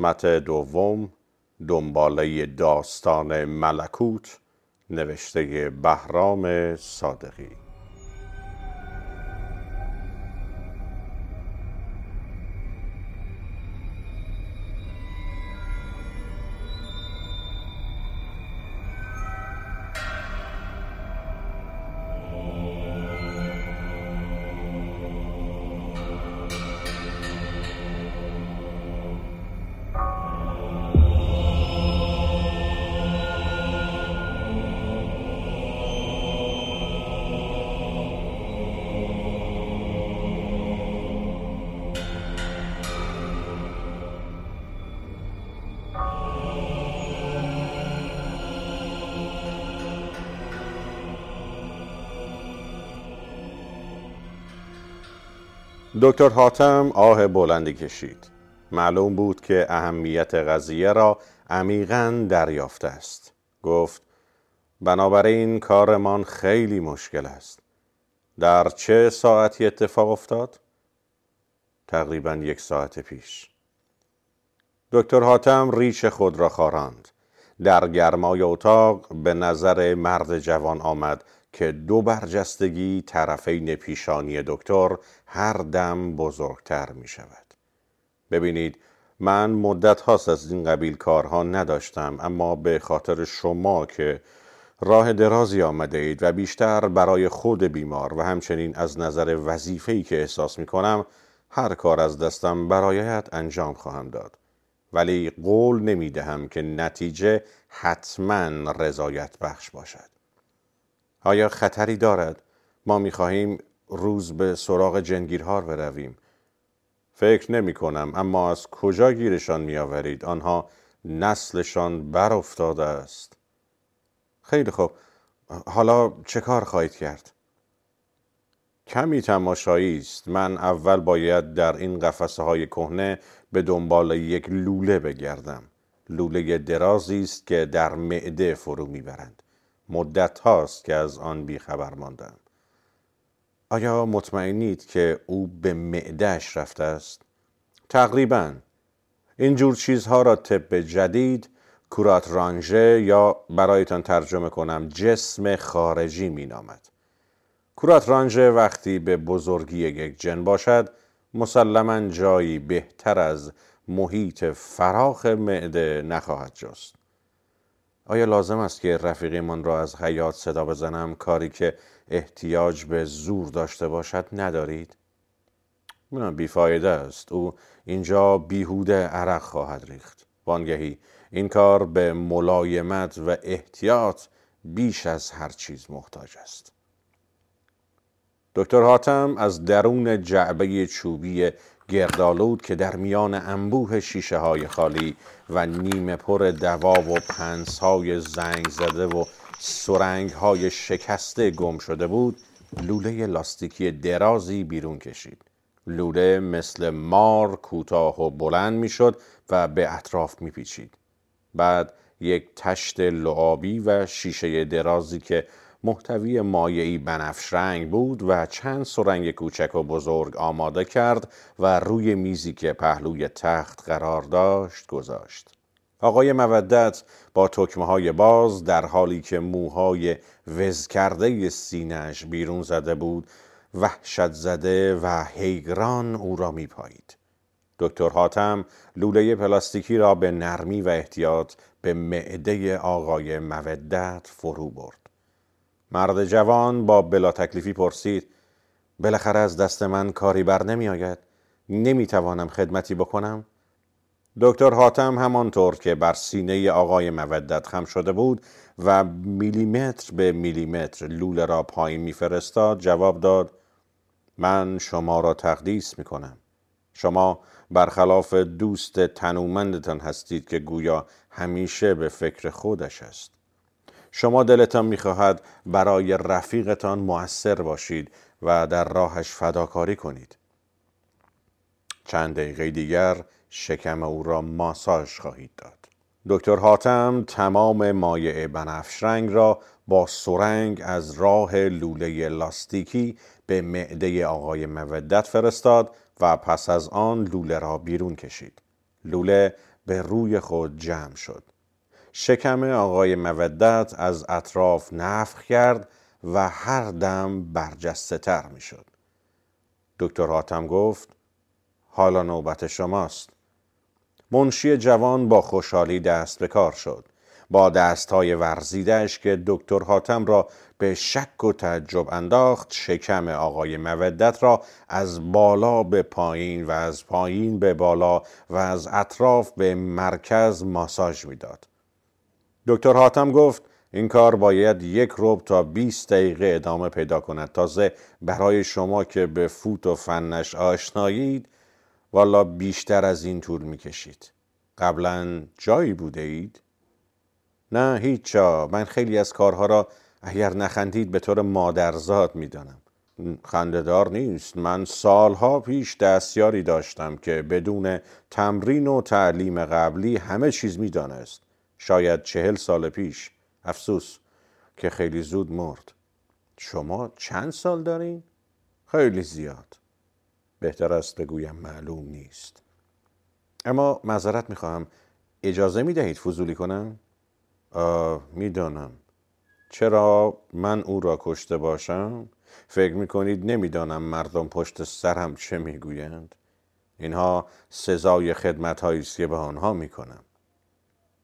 قسمت دوم دنباله داستان ملکوت نوشته بهرام صادقی. دکتر حاتم آه بلندی کشید. معلوم بود که اهمیت قضیه را عمیقا دریافته است. گفت بنابراین کارمان خیلی مشکل است. در چه ساعتی اتفاق افتاد؟ تقریبا یک ساعت پیش. دکتر حاتم ریش خود را خاراند. در گرمای اتاق به نظر مرد جوان آمد که دو برجستگی طرفین پیشانی دکتر هر دم بزرگتر می شود. ببینید من مدت هاست از این قبیل کارها نداشتم اما به خاطر شما که راه درازی آمده اید و بیشتر برای خود بیمار و همچنین از نظر وظیفه‌ای که احساس می کنم هر کار از دستم برایت انجام خواهم داد ولی قول نمی دهم که نتیجه حتما رضایت بخش باشد آیا خطری دارد؟ ما می خواهیم روز به سراغ جنگیرها برویم. فکر نمی کنم اما از کجا گیرشان می آورید؟ آنها نسلشان بر افتاده است. خیلی خوب. حالا چه کار خواهید کرد؟ کمی تماشایی است. من اول باید در این قفسه های کهنه به دنبال یک لوله بگردم. لوله درازی است که در معده فرو می‌برند. مدت هاست که از آن بیخبر ماندم آیا مطمئنید که او به معدهش رفته است؟ تقریبا این جور چیزها را طب جدید کورات رانژه یا برایتان ترجمه کنم جسم خارجی می نامد. کورات رانژه وقتی به بزرگی یک جن باشد مسلما جایی بهتر از محیط فراخ معده نخواهد جست. آیا لازم است که رفیقیمان را از حیات صدا بزنم؟ کاری که احتیاج به زور داشته باشد ندارید؟ من بیفایده است. او اینجا بیهوده عرق خواهد ریخت. وانگهی این کار به ملایمت و احتیاط بیش از هر چیز محتاج است. دکتر حاتم از درون جعبه چوبی گردالود که در میان انبوه شیشه های خالی و نیمه پر دوا و پنس های زنگ زده و سرنگ های شکسته گم شده بود لوله لاستیکی درازی بیرون کشید. لوله مثل مار کوتاه و بلند می‌شد و به اطراف میپیچید. بعد یک تشت لعابی و شیشه درازی که محتوی مایعی بنفش رنگ بود و چند سرنگ کوچک و بزرگ آماده کرد و روی میزی که پهلوی تخت قرار داشت گذاشت. آقای مودت با تکمه های باز در حالی که موهای وز کرده سینش بیرون زده بود وحشت زده و حیران او را می پایید. دکتر حاتم لوله پلاستیکی را به نرمی و احتیاط به معده آقای مودت فرو برد. مرد جوان با بلا تکلیفی پرسید بالاخره از دست من کاری بر نمی آید نمی توانم خدمتی بکنم؟ دکتر حاتم همانطور که بر سینه آقای مودت خم شده بود و میلیمتر به میلیمتر لوله را پایین میفرستاد جواب داد من شما را تقدیس می کنم شما برخلاف دوست تنومندتان هستید که گویا همیشه به فکر خودش است. شما دلتان می‌خواهد برای رفیقتان موثر باشید و در راهش فداکاری کنید چند دقیقه دیگر شکم او را ماساژ خواهید داد دکتر حاتم تمام مایع بنفش رنگ را با سرنگ از راه لوله لاستیکی به معده آقای مودت فرستاد و پس از آن لوله را بیرون کشید. لوله به روی خود جمع شد. شکم آقای مودت از اطراف نفخ کرد و هر دم برجسته تر می شد. دکتر حاتم گفت حالا نوبت شماست. منشی جوان با خوشحالی دست به کار شد. با دستهای ورزیدش که دکتر حاتم را به شک و تعجب انداخت شکم آقای مودت را از بالا به پایین و از پایین به بالا و از اطراف به مرکز ماساژ می‌داد. دکتر حاتم گفت این کار باید یک روب تا 20 دقیقه ادامه پیدا کند. تازه برای شما که به فوت و فنش آشنایید والا بیشتر از این طول می‌کشید. قبلا جایی بوده اید؟ نه هیچ جا من خیلی از کارها را اگر نخندید به طور مادرزاد می‌دانم. خندهدار نیست. من سالها پیش دستیاری داشتم که بدون تمرین و تعلیم قبلی همه چیز می‌دانست. شاید چهل سال پیش افسوس که خیلی زود مرد شما چند سال دارین؟ خیلی زیاد بهتر است بگویم معلوم نیست اما معذرت می‌خواهم اجازه می‌دهید فضولی کنم؟ می‌دانم چرا من او را کشته باشم؟ فکر می‌کنید نمی‌دانم مردم پشت سرم چه می‌گویند؟ اینها سزای خدمت است که به آنها می‌کنم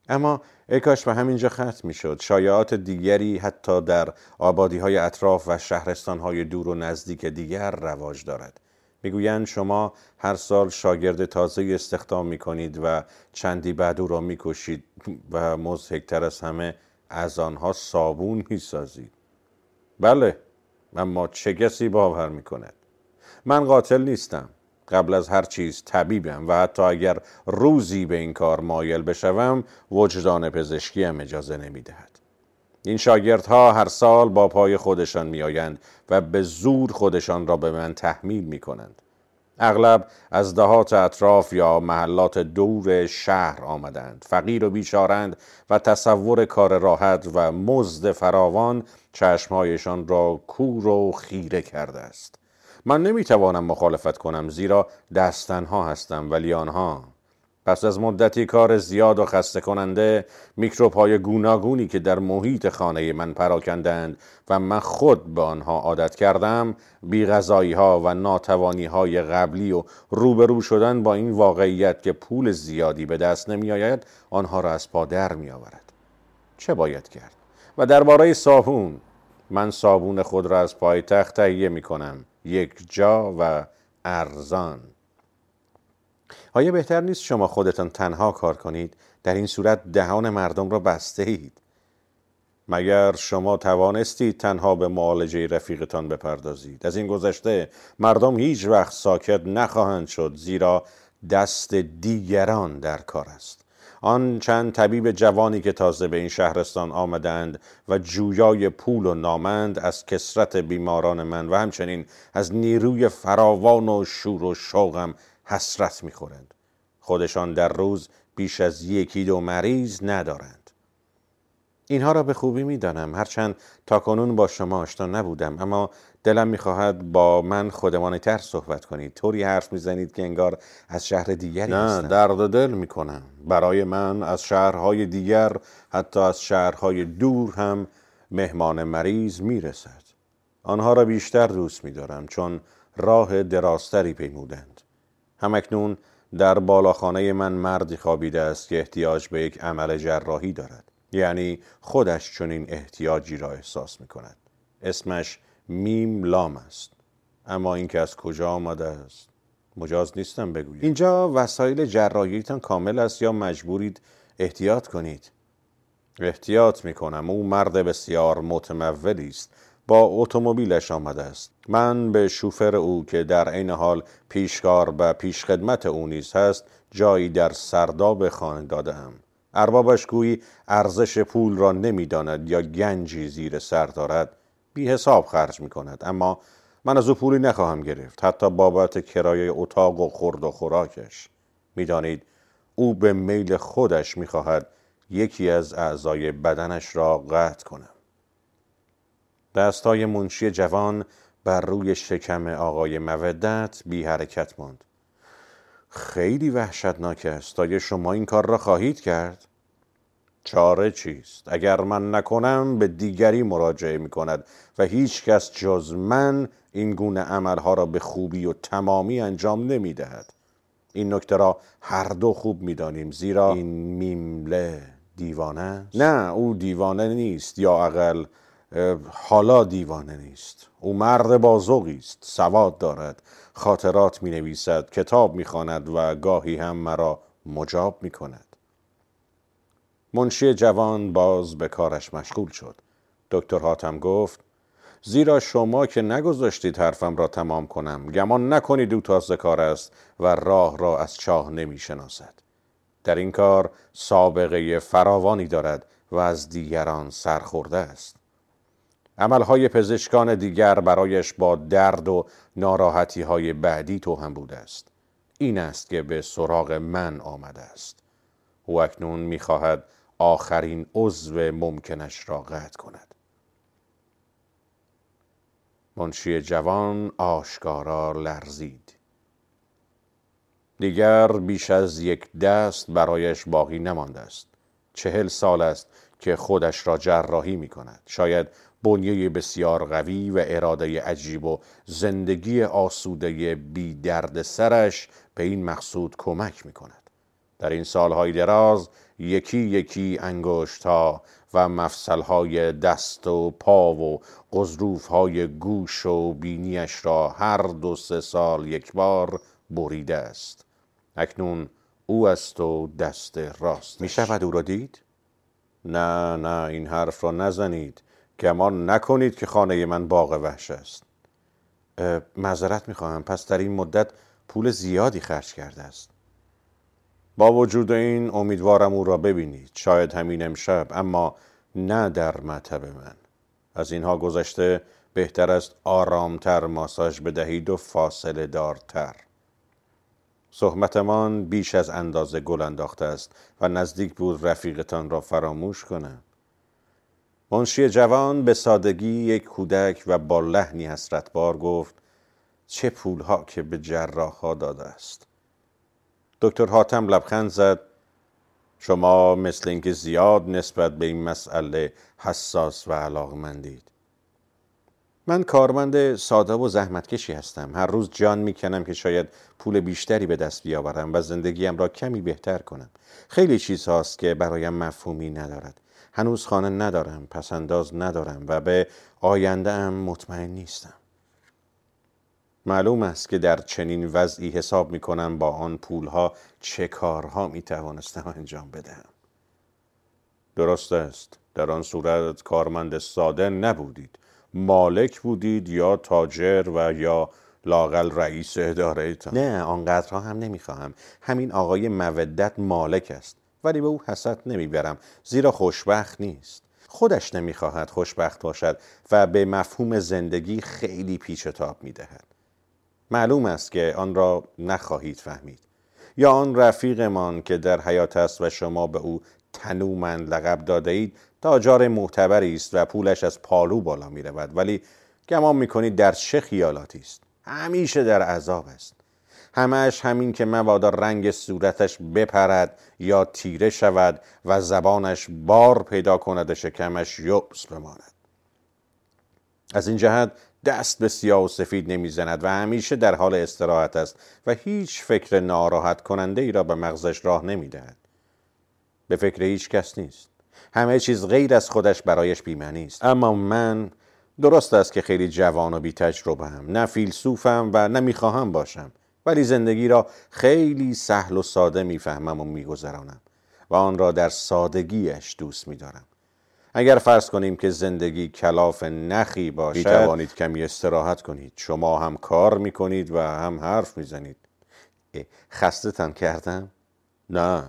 اما ای کاش به همینجا ختم می‌شد. شایعات دیگری حتی در آبادی های اطراف و شهرستان های دور و نزدیک دیگر رواج دارد. می‌گویند شما هر سال شاگرد تازه استخدام می‌کنید و چندی بعد او را می‌کشید و مزهکتر از همه از آنها صابون می‌سازید. بله اما چه کسی باور می‌کند؟ من قاتل نیستم. قبل از هر چیز طبیبم و حتی اگر روزی به این کار مایل بشوم وجدان پزشکی هم اجازه نمی‌دهد. این شاگردها هر سال با پای خودشان میآیند و به زور خودشان را به من تحمیل می کنند. اغلب از دهات اطراف یا محلات دور شهر آمدند. فقیر و بیچارند و تصور کار راحت و مزد فراوان چشمهایشان را کور و خیره کرده است. من نمی‌توانم مخالفت کنم زیرا دستنها هستم ولی آنها. پس از مدتی کار زیاد و خسته کننده میکروب های گوناگونی که در محیط خانه من پراکندند و من خود به آنها عادت کردم بیغذایی ها و ناتوانی های قبلی و روبرو شدن با این واقعیت که پول زیادی به دست نمی آید آنها را از پا در می آورد چه باید کرد؟ و درباره صابون من صابون خود را از پایتخت تهیه می کنم یک جا و ارزان. آیا بهتر نیست شما خودتان تنها کار کنید؟ در این صورت دهان مردم را بسته اید. مگر شما توانستید تنها به معالجه رفیقتان بپردازید؟ از این گذشته مردم هیچ وقت ساکت نخواهند شد زیرا دست دیگران در کار است. آن چند طبیب جوانی که تازه به این شهرستان آمدند و جویای پول و نامند از کسرت بیماران من و همچنین از نیروی فراوان و شور و شوقم حسرت می‌خورند. خودشان در روز بیش از یکی دو مریض ندارند. اینها را به خوبی می‌دانم. هرچند تا کنون با شما آشنا نبودم اما دلم می‌خواهد با من خودمانی تر صحبت کنید. طوری حرف می‌زنید که انگار از شهر دیگری نه درد دل می‌کنم. برای من از شهرهای دیگر حتی از شهرهای دور هم مهمان مریض می‌رسد. آنها را بیشتر دوست میدارم چون راه دراستری پیمودند. همکنون در بالاخانه من مردی خوابیده است که احتیاج به یک عمل جراحی دارد. یعنی خودش چنین احتیاجی را احساس می کند اسمش میم لام است. اما اینکه از کجا آمده است؟ مجاز نیستم بگویم. اینجا وسایل جراحیتان کامل است یا مجبورید احتیاط کنید؟ احتیاط می کنم او مرد بسیار متمولی است. با اتومبیلش آمده است. من به شوفر او که در عین حال پیشکار و پیشخدمت او نیز هست جایی در سرداب خانه دادم اربابش گویی ارزش پول را نمی‌داند یا گنجی زیر سر دارد بی حساب خرج می کند اما من از او پولی نخواهم گرفت حتی بابت کرایه اتاق و خورد و خوراکش. می‌دانید او به میل خودش می‌خواهد یکی از اعضای بدنش را قطع کنم دستای منشی جوان بر روی شکم آقای مودت بی حرکت ماند. خیلی وحشتناک است. آیا شما این کار را خواهید کرد؟ چاره چیست؟ اگر من نکنم به دیگری مراجعه می کند و هیچ کس جز من این گونه عملها را به خوبی و تمامی انجام نمی دهد. این نکته را هر دو خوب می دانیم زیرا این میمله دیوانه است؟ نه او دیوانه نیست یا اقل حالا دیوانه نیست او مرد بازوقی است سواد دارد خاطرات می نویسد کتاب می خواند و گاهی هم مرا مجاب می کند منشی جوان باز به کارش مشغول شد. دکتر حاتم گفت زیرا شما که نگذاشتید حرفم را تمام کنم گمان نکنید او تازه کار است و راه را از چاه نمی شناسد در این کار سابقه فراوانی دارد و از دیگران سرخورده است. عملهای پزشکان دیگر برایش با درد و ناراحتی های بعدی تو هم بوده است. این است که به سراغ من آمده است. او اکنون می‌خواهد آخرین عضو ممکنش را قطع کند. منشی جوان آشکارا لرزید. دیگر بیش از یک دست برایش باقی نمانده است. چهل سال است که خودش را جراحی می کند شاید بنیه بسیار قوی و اراده عجیب و زندگی آسوده بی درد سرش به این مقصود کمک می کند. در این سالهای دراز یکی یکی انگشت ها و مفصل های دست و پا و قضروف های گوش و بینیش را هر دو سه سال یک بار بریده است. اکنون او است و دست راست می شود او را دید؟ نه نه این حرف را نزنید. گمان نکنید که خانه من باغ وحش است. معذرت می‌خواهم. پس در این مدت پول زیادی خرج کرده است. با وجود این امیدوارم او را ببینید. شاید همین امشب اما نه در مطب من. از اینها گذشته بهتر است آرامتر ماساژ بدهید و فاصله دارتر. صحبتمان بیش از اندازه گل انداخته است و نزدیک بود رفیقتان را فراموش کنم. منشی جوان به سادگی یک کودک و با لحنی حسرتبار گفت چه پولها که به جراحها داده است. دکتر حاتم لبخند زد. شما مثل اینکه زیاد نسبت به این مسئله حساس و علاقمندید. من کارمند ساده و زحمتکشی هستم. هر روز جان می‌کنم که شاید پول بیشتری به دست بیاورم و زندگیم را کمی بهتر کنم. خیلی چیزهاست که برایم مفهومی ندارد. هنوز خانه ندارم پسنداز ندارم و به آینده ام مطمئن نیستم. معلوم است که در چنین وضعی حساب می کنم با آن پولها چه کارها می توانستم انجام بدهم. درست است. در آن صورت کارمند ساده نبودید. مالک بودید یا تاجر و یا لاقل رئیس اداره نه آنقدرها هم نمی‌خواهم. همین آقای مودت مالک است. ولی به او حسد نمی‌برم. زیرا خوشبخت نیست. خودش نمی‌خواهد خوشبخت باشد و به مفهوم زندگی خیلی پیچ تاب می‌دهد. معلوم است که آن را نخواهید فهمید. یا آن رفیقمان که در حیات است و شما به او تنومند لقب داده اید تاجار معتبری است و پولش از پالو بالا می رود. ولی گمان می کنید در چه خیالاتی است. همیشه در عذاب است. همش همین که مبادا رنگ صورتش بپرد یا تیره شود و زبانش بار پیدا کند و شکمش یبس بماند. از این جهت دست به سیاه و سفید نمی‌زند و همیشه در حال استراحت است و هیچ فکر ناراحت کننده ای را به مغزش راه نمی‌دهد. به فکر هیچ کس نیست. همه چیز غیر از خودش برایش بیمنی است. اما من درست است که خیلی جوان و بی تجربه هم نه فیلسوفم و نه می‌خواهم باشم. ولی زندگی را خیلی سهل و ساده می‌فهمم و میگذرانم و آن را در سادگیش دوست میدارم. اگر فرض کنیم که زندگی کلاف نخی باشد می توانید کمی استراحت کنید. شما هم کار می کنید و هم حرف می زنید خستتان کردم؟ نه.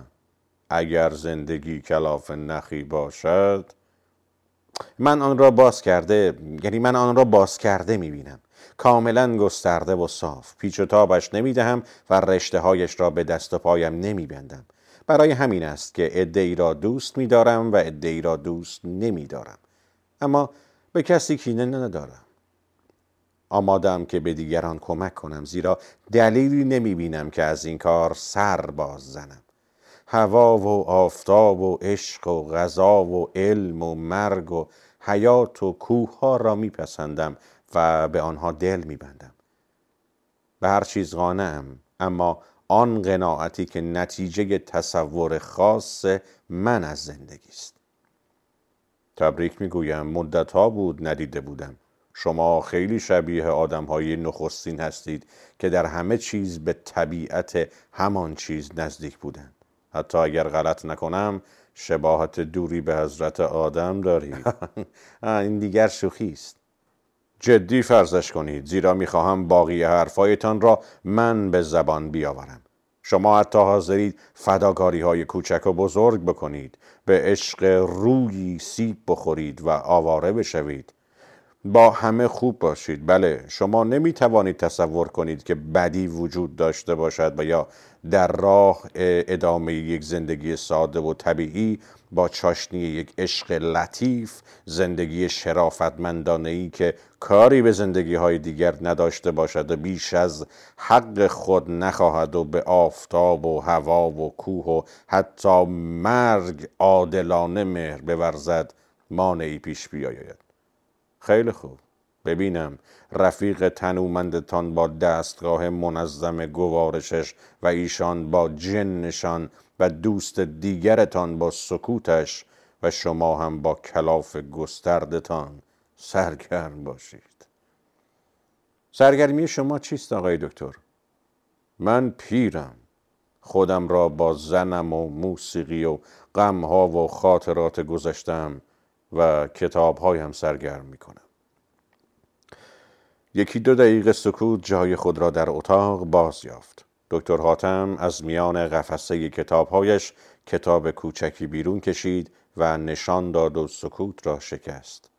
اگر زندگی کلاف نخی باشد من آن را باز کرده یعنی من آن را باز کرده می بینم کاملا گسترده و صاف. پیچ و تابش نمی دهم و رشته هایش را به دست و پایم نمی بندم برای همین است که ادعی را دوست می دارم و ادعی را دوست نمی دارم اما به کسی کینه ندارم. آمادم که به دیگران کمک کنم زیرا دلیلی نمی بینم که از این کار سر باز زنم. هوا و آفتاب و عشق و غذا و علم و مرگ و حیات و کوه ها را میپسندم و به آنها دل میبندم. به هر چیز قانعم اما آن قناعتی که نتیجه تصور خاص من از زندگی است. تبریک می‌گویم. مدت ها بود ندیده بودم. شما خیلی شبیه آدم های نخستین هستید که در همه چیز به طبیعت همان چیز نزدیک بودند. حتی اگر غلط نکنم شباهت دوری به حضرت آدم دارید. این دیگر شوخی است. جدی فرضش کنید زیرا می‌خواهم باقی حرفایتان را من به زبان بیاورم. شما حتی حاضرید فداکاری های کوچک و بزرگ بکنید به عشق روی سیب بخورید و آواره بشوید. با همه خوب باشید. بله شما نمی توانید تصور کنید که بدی وجود داشته باشد و یا در راه ادامه یک زندگی ساده و طبیعی با چاشنی یک عشق لطیف زندگی شرافتمندانه ای که کاری به زندگی های دیگر نداشته باشد و بیش از حق خود نخواهد و به آفتاب و هوا و کوه و حتی مرگ عادلانه مهر بورزد مانعی پیش بیاید. خیلی خوب. ببینم. رفیق تنومندتان با دستگاه منظم گوارشش و ایشان با جنشان و دوست دیگرتان با سکوتش و شما هم با کلاف گستردتان سرگرم باشید. سرگرمی شما چیست آقای دکتر؟ من پیرم. خودم را با زنم و موسیقی و غمها و خاطرات گذشتم و کتابهایم سرگرم می کنم یکی دو دقیقه سکوت جای خود را در اتاق باز یافت. دکتر حاتم از میان قفسه کتابهایش کتاب کوچکی بیرون کشید و نشان داد و سکوت را شکست.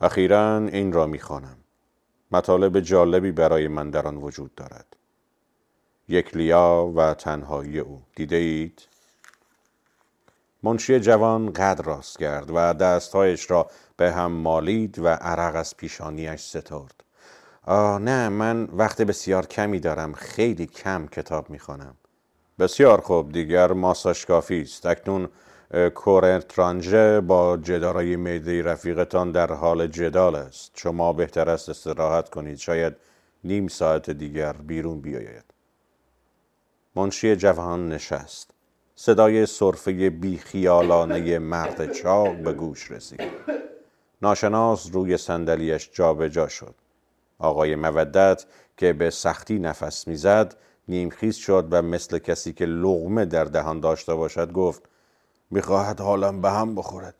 اخیرا این را می‌خوانم. مطالب جالبی برای من در آن وجود دارد. یک لیا و تنهایی او. دیده اید؟ منشی جوان قد راست کرد و دستهایش را به هم مالید و عرق از پیشانیش سترد. آه نه من وقت بسیار کمی دارم. خیلی کم کتاب می‌خوانم. بسیار خوب. دیگر ماساش کافی است. اکنون کورنترانجه با جدارای میده رفیقتان در حال جدال است. شما بهتر است استراحت کنید. شاید نیم ساعت دیگر بیرون بیاید. منشی جوان نشست. صدای صرفه بیخیالانه مرد چاق به گوش رسید. ناشناس روی صندلیاش جابجا شد. آقای مودت که به سختی نفس می‌زد نیمخیز شد و مثل کسی که لغمه در دهان داشته باشد گفت می‌خواهد حالم به هم بخورد.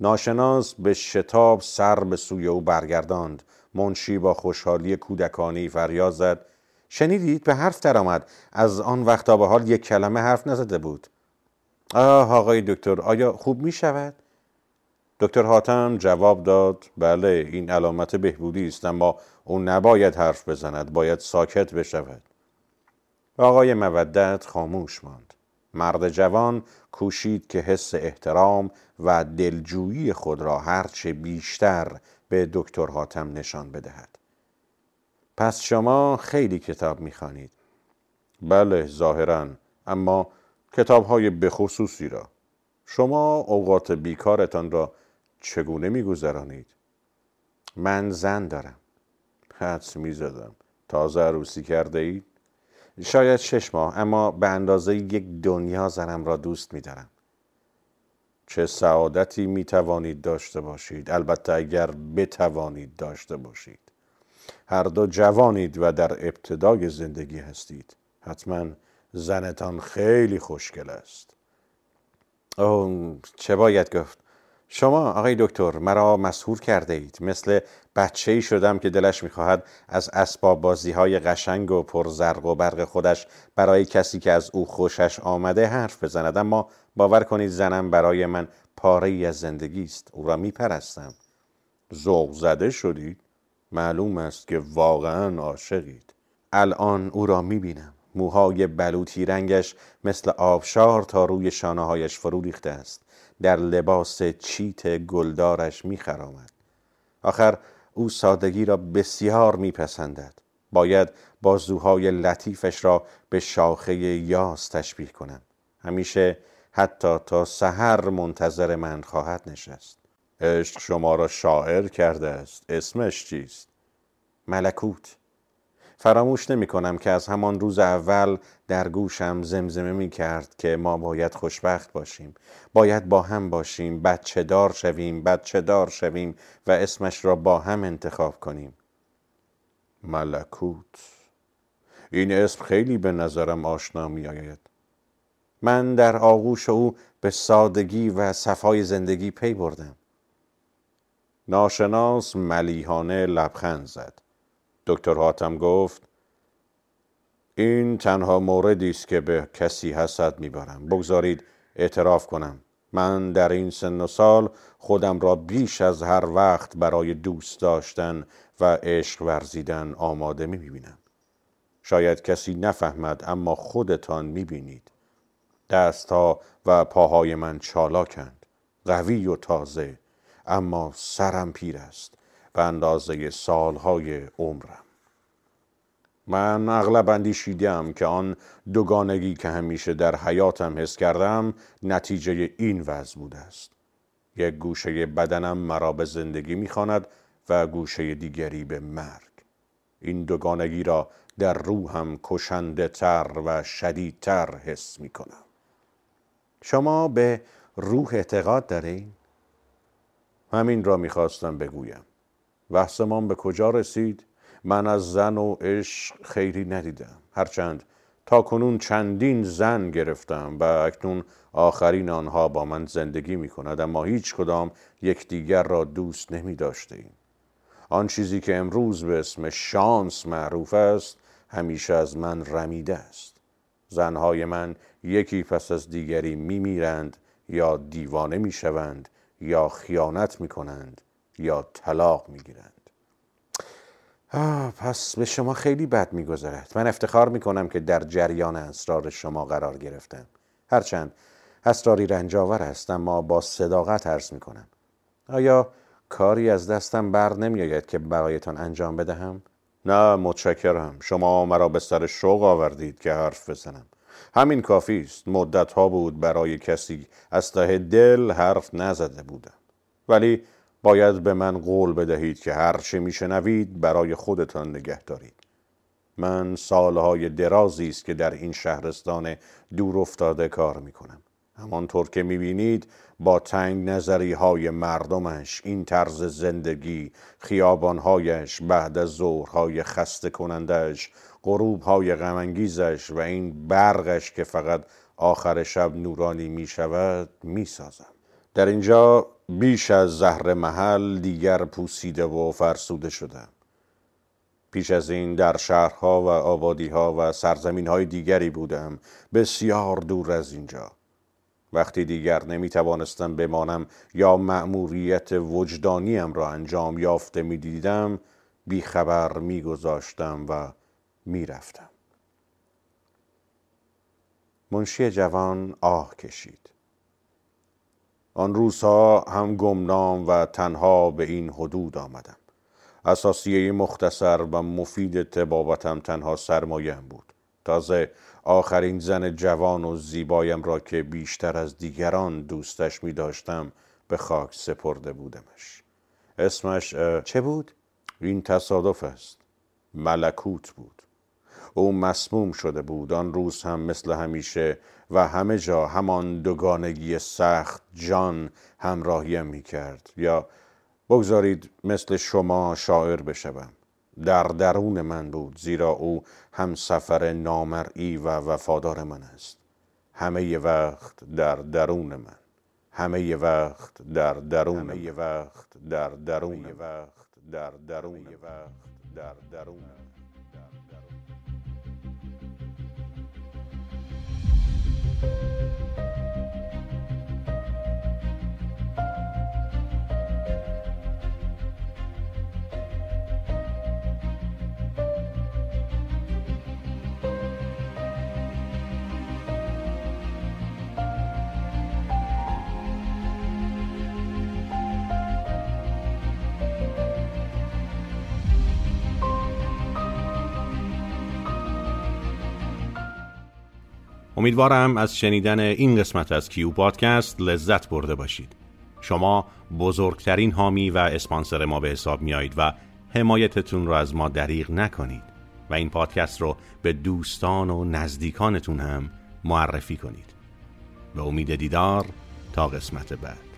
ناشناس به شتاب سر به سوی او برگرداند. منشی با خوشحالی کودکانی فریاد زد. شنیدید؟ به حرف درآمد. از آن وقتا به حال یک کلمه حرف نزده بود. آه آقای دکتر آیا خوب می شود؟ دکتر حاتم جواب داد بله این علامت بهبودی است اما او نباید حرف بزند باید ساکت بشود. آقای مودت خاموش ماند. مرد جوان کوشید که حس احترام و دلجویی خود را هرچه بیشتر به دکتر حاتم نشان بدهد. پس شما خیلی کتاب می‌خوانید. بله ظاهرا اما کتاب های بخصوصی را. شما اوقات بیکارتان را چگونه میگذرانید؟ من زن دارم. حدس می‌زدم. تازه عروسی کرده اید شاید شش ماه اما به اندازه یک دنیا زنم را دوست میدارم. چه سعادتی می توانید داشته باشید. البته اگر بتوانید داشته باشید. هر دو جوانید و در ابتدای زندگی هستید. حتما زنتان خیلی خوشگل است. او چه باید گفت؟ شما آقای دکتر مرا مسهور کرده اید. مثل بچه ای شدم که دلش می‌خواهد از اسباب بازی های قشنگ و پرزرق و برق خودش برای کسی که از او خوشش آمده حرف بزند. اما باور کنید زنم برای من پاره ای از زندگی است. او را میپرستم. ذوق زده شدید؟ معلوم است که واقعا عاشقید. الان او را می‌بینم. موهای بلوطی رنگش مثل آبشار تا روی شانه هایش فرو ریخته است. در لباس چیت گلدارش میخرامد. آخر او سادگی را بسیار میپسندد. باید بازوهای لطیفش را به شاخه یاس تشبیه کنم. همیشه حتی تا سحر منتظر من خواهد نشست. عشق شما را شاعر کرده است. اسمش چیست؟ ملکوت. فراموش نمی کنم که از همان روز اول در گوشم زمزمه می کرد که ما باید خوشبخت باشیم. باید با هم باشیم بچه دار شویم بچه دار شویم و اسمش را با هم انتخاب کنیم. ملکوت. این اسم خیلی به نظرم آشنا می آید من در آغوش او به سادگی و صفای زندگی پی بردم. ناشناس ملیحانه لبخند زد. دکتر حاتم گفت این تنها موردی است که به کسی حسد می‌برم. بگذارید اعتراف کنم. من در این سن و سال خودم را بیش از هر وقت برای دوست داشتن و عشق ورزیدن آماده می‌بینم. شاید کسی نفهمد اما خودتان می‌بینید. دستها و پاهای من چالاکند. قوی و تازه اما سرم پیر است. به اندازه سالهای عمرم. من اغلب اندیشیدم که آن دوگانگی که همیشه در حیاتم حس کردم نتیجه این وضع بوده است. یک گوشه بدنم مرا به زندگی می‌خواند و گوشه دیگری به مرگ. این دوگانگی را در روحم کشنده تر و شدیدتر حس می کنم شما به روح اعتقاد دارین؟ همین را می‌خواستم بگویم. بحثمان به کجا رسید؟ من از زن و عشق خیری ندیدم هرچند تا کنون چندین زن گرفتم و اکنون آخرین آنها با من زندگی می کند اما هیچ کدام یکدیگر را دوست نمی داشته ایم. آن چیزی که امروز به اسم شانس معروف است همیشه از من رمیده است زنهای من یکی پس از دیگری می میرند یا دیوانه می شوند یا خیانت می کنند یا طلاق می گیرند آه پس به شما خیلی بد میگذرد. من افتخار می‌کنم که در جریان اسرار شما قرار گرفتم. هرچند اسراری رنجاور است اما با صداقت عرض می‌کنم. آیا کاری از دستم بر نمیآید که برایتان انجام بدهم؟ نه متشکرم. شما مرا به سر شوق آوردید که حرف بزنم. همین کافی است. مدت ها بود برای کسی از ته دل حرف نزده بودم. ولی باید به من قول بدهید که هر چه میشنوید برای خودتان نگه دارید. من سالهای درازی است که در این شهرستان دور افتاده کار می‌کنم. همانطور که می‌بینید با تنگ نظری های مردمش این طرز زندگی خیابانهایش بعد از ظهرهای خسته کنندش غروبهای غمانگیزش و این برقش که فقط آخر شب نورانی می‌شود می‌سازم در اینجا بیش از زهر محل دیگر پوسیده و فرسوده شدم پیش از این در شهرها و آبادیها و سرزمین های دیگری بودم. بسیار دور از اینجا. وقتی دیگر نمی توانستم بمانم یا مأموریت وجدانیم را انجام یافته می دیدم بیخبر می گذاشتم و می رفتم. منشی جوان آه کشید. آن روزها هم گمنام و تنها به این حدود آمدم. اساسیه مختصر و مفید تبابتم تنها سرمایم بود. تازه آخرین زن جوان و زیبایم را که بیشتر از دیگران دوستش می داشتم به خاک سپرده بودمش. اسمش چه بود؟ این تصادف است. ملکوت بود. او مسموم شده بود. آن روز هم مثل همیشه و همه جا همان دوگانگی سخت جان همراهیم می کرد. یا بگذارید مثل شما شاعر بشوم. در درون من بود زیرا او هم سفر نامرئی و وفادار من است. همه وقت در درون من. همه وقت در درون همه وقت در درون وقت در درون وقت در درون امیدوارم از شنیدن این قسمت از کیو پادکست لذت برده باشید. شما بزرگترین حامی و اسپانسر ما به حساب میایید و حمایتتون رو از ما دریغ نکنید و این پادکست رو به دوستان و نزدیکانتون هم معرفی کنید. به امید دیدار تا قسمت بعد.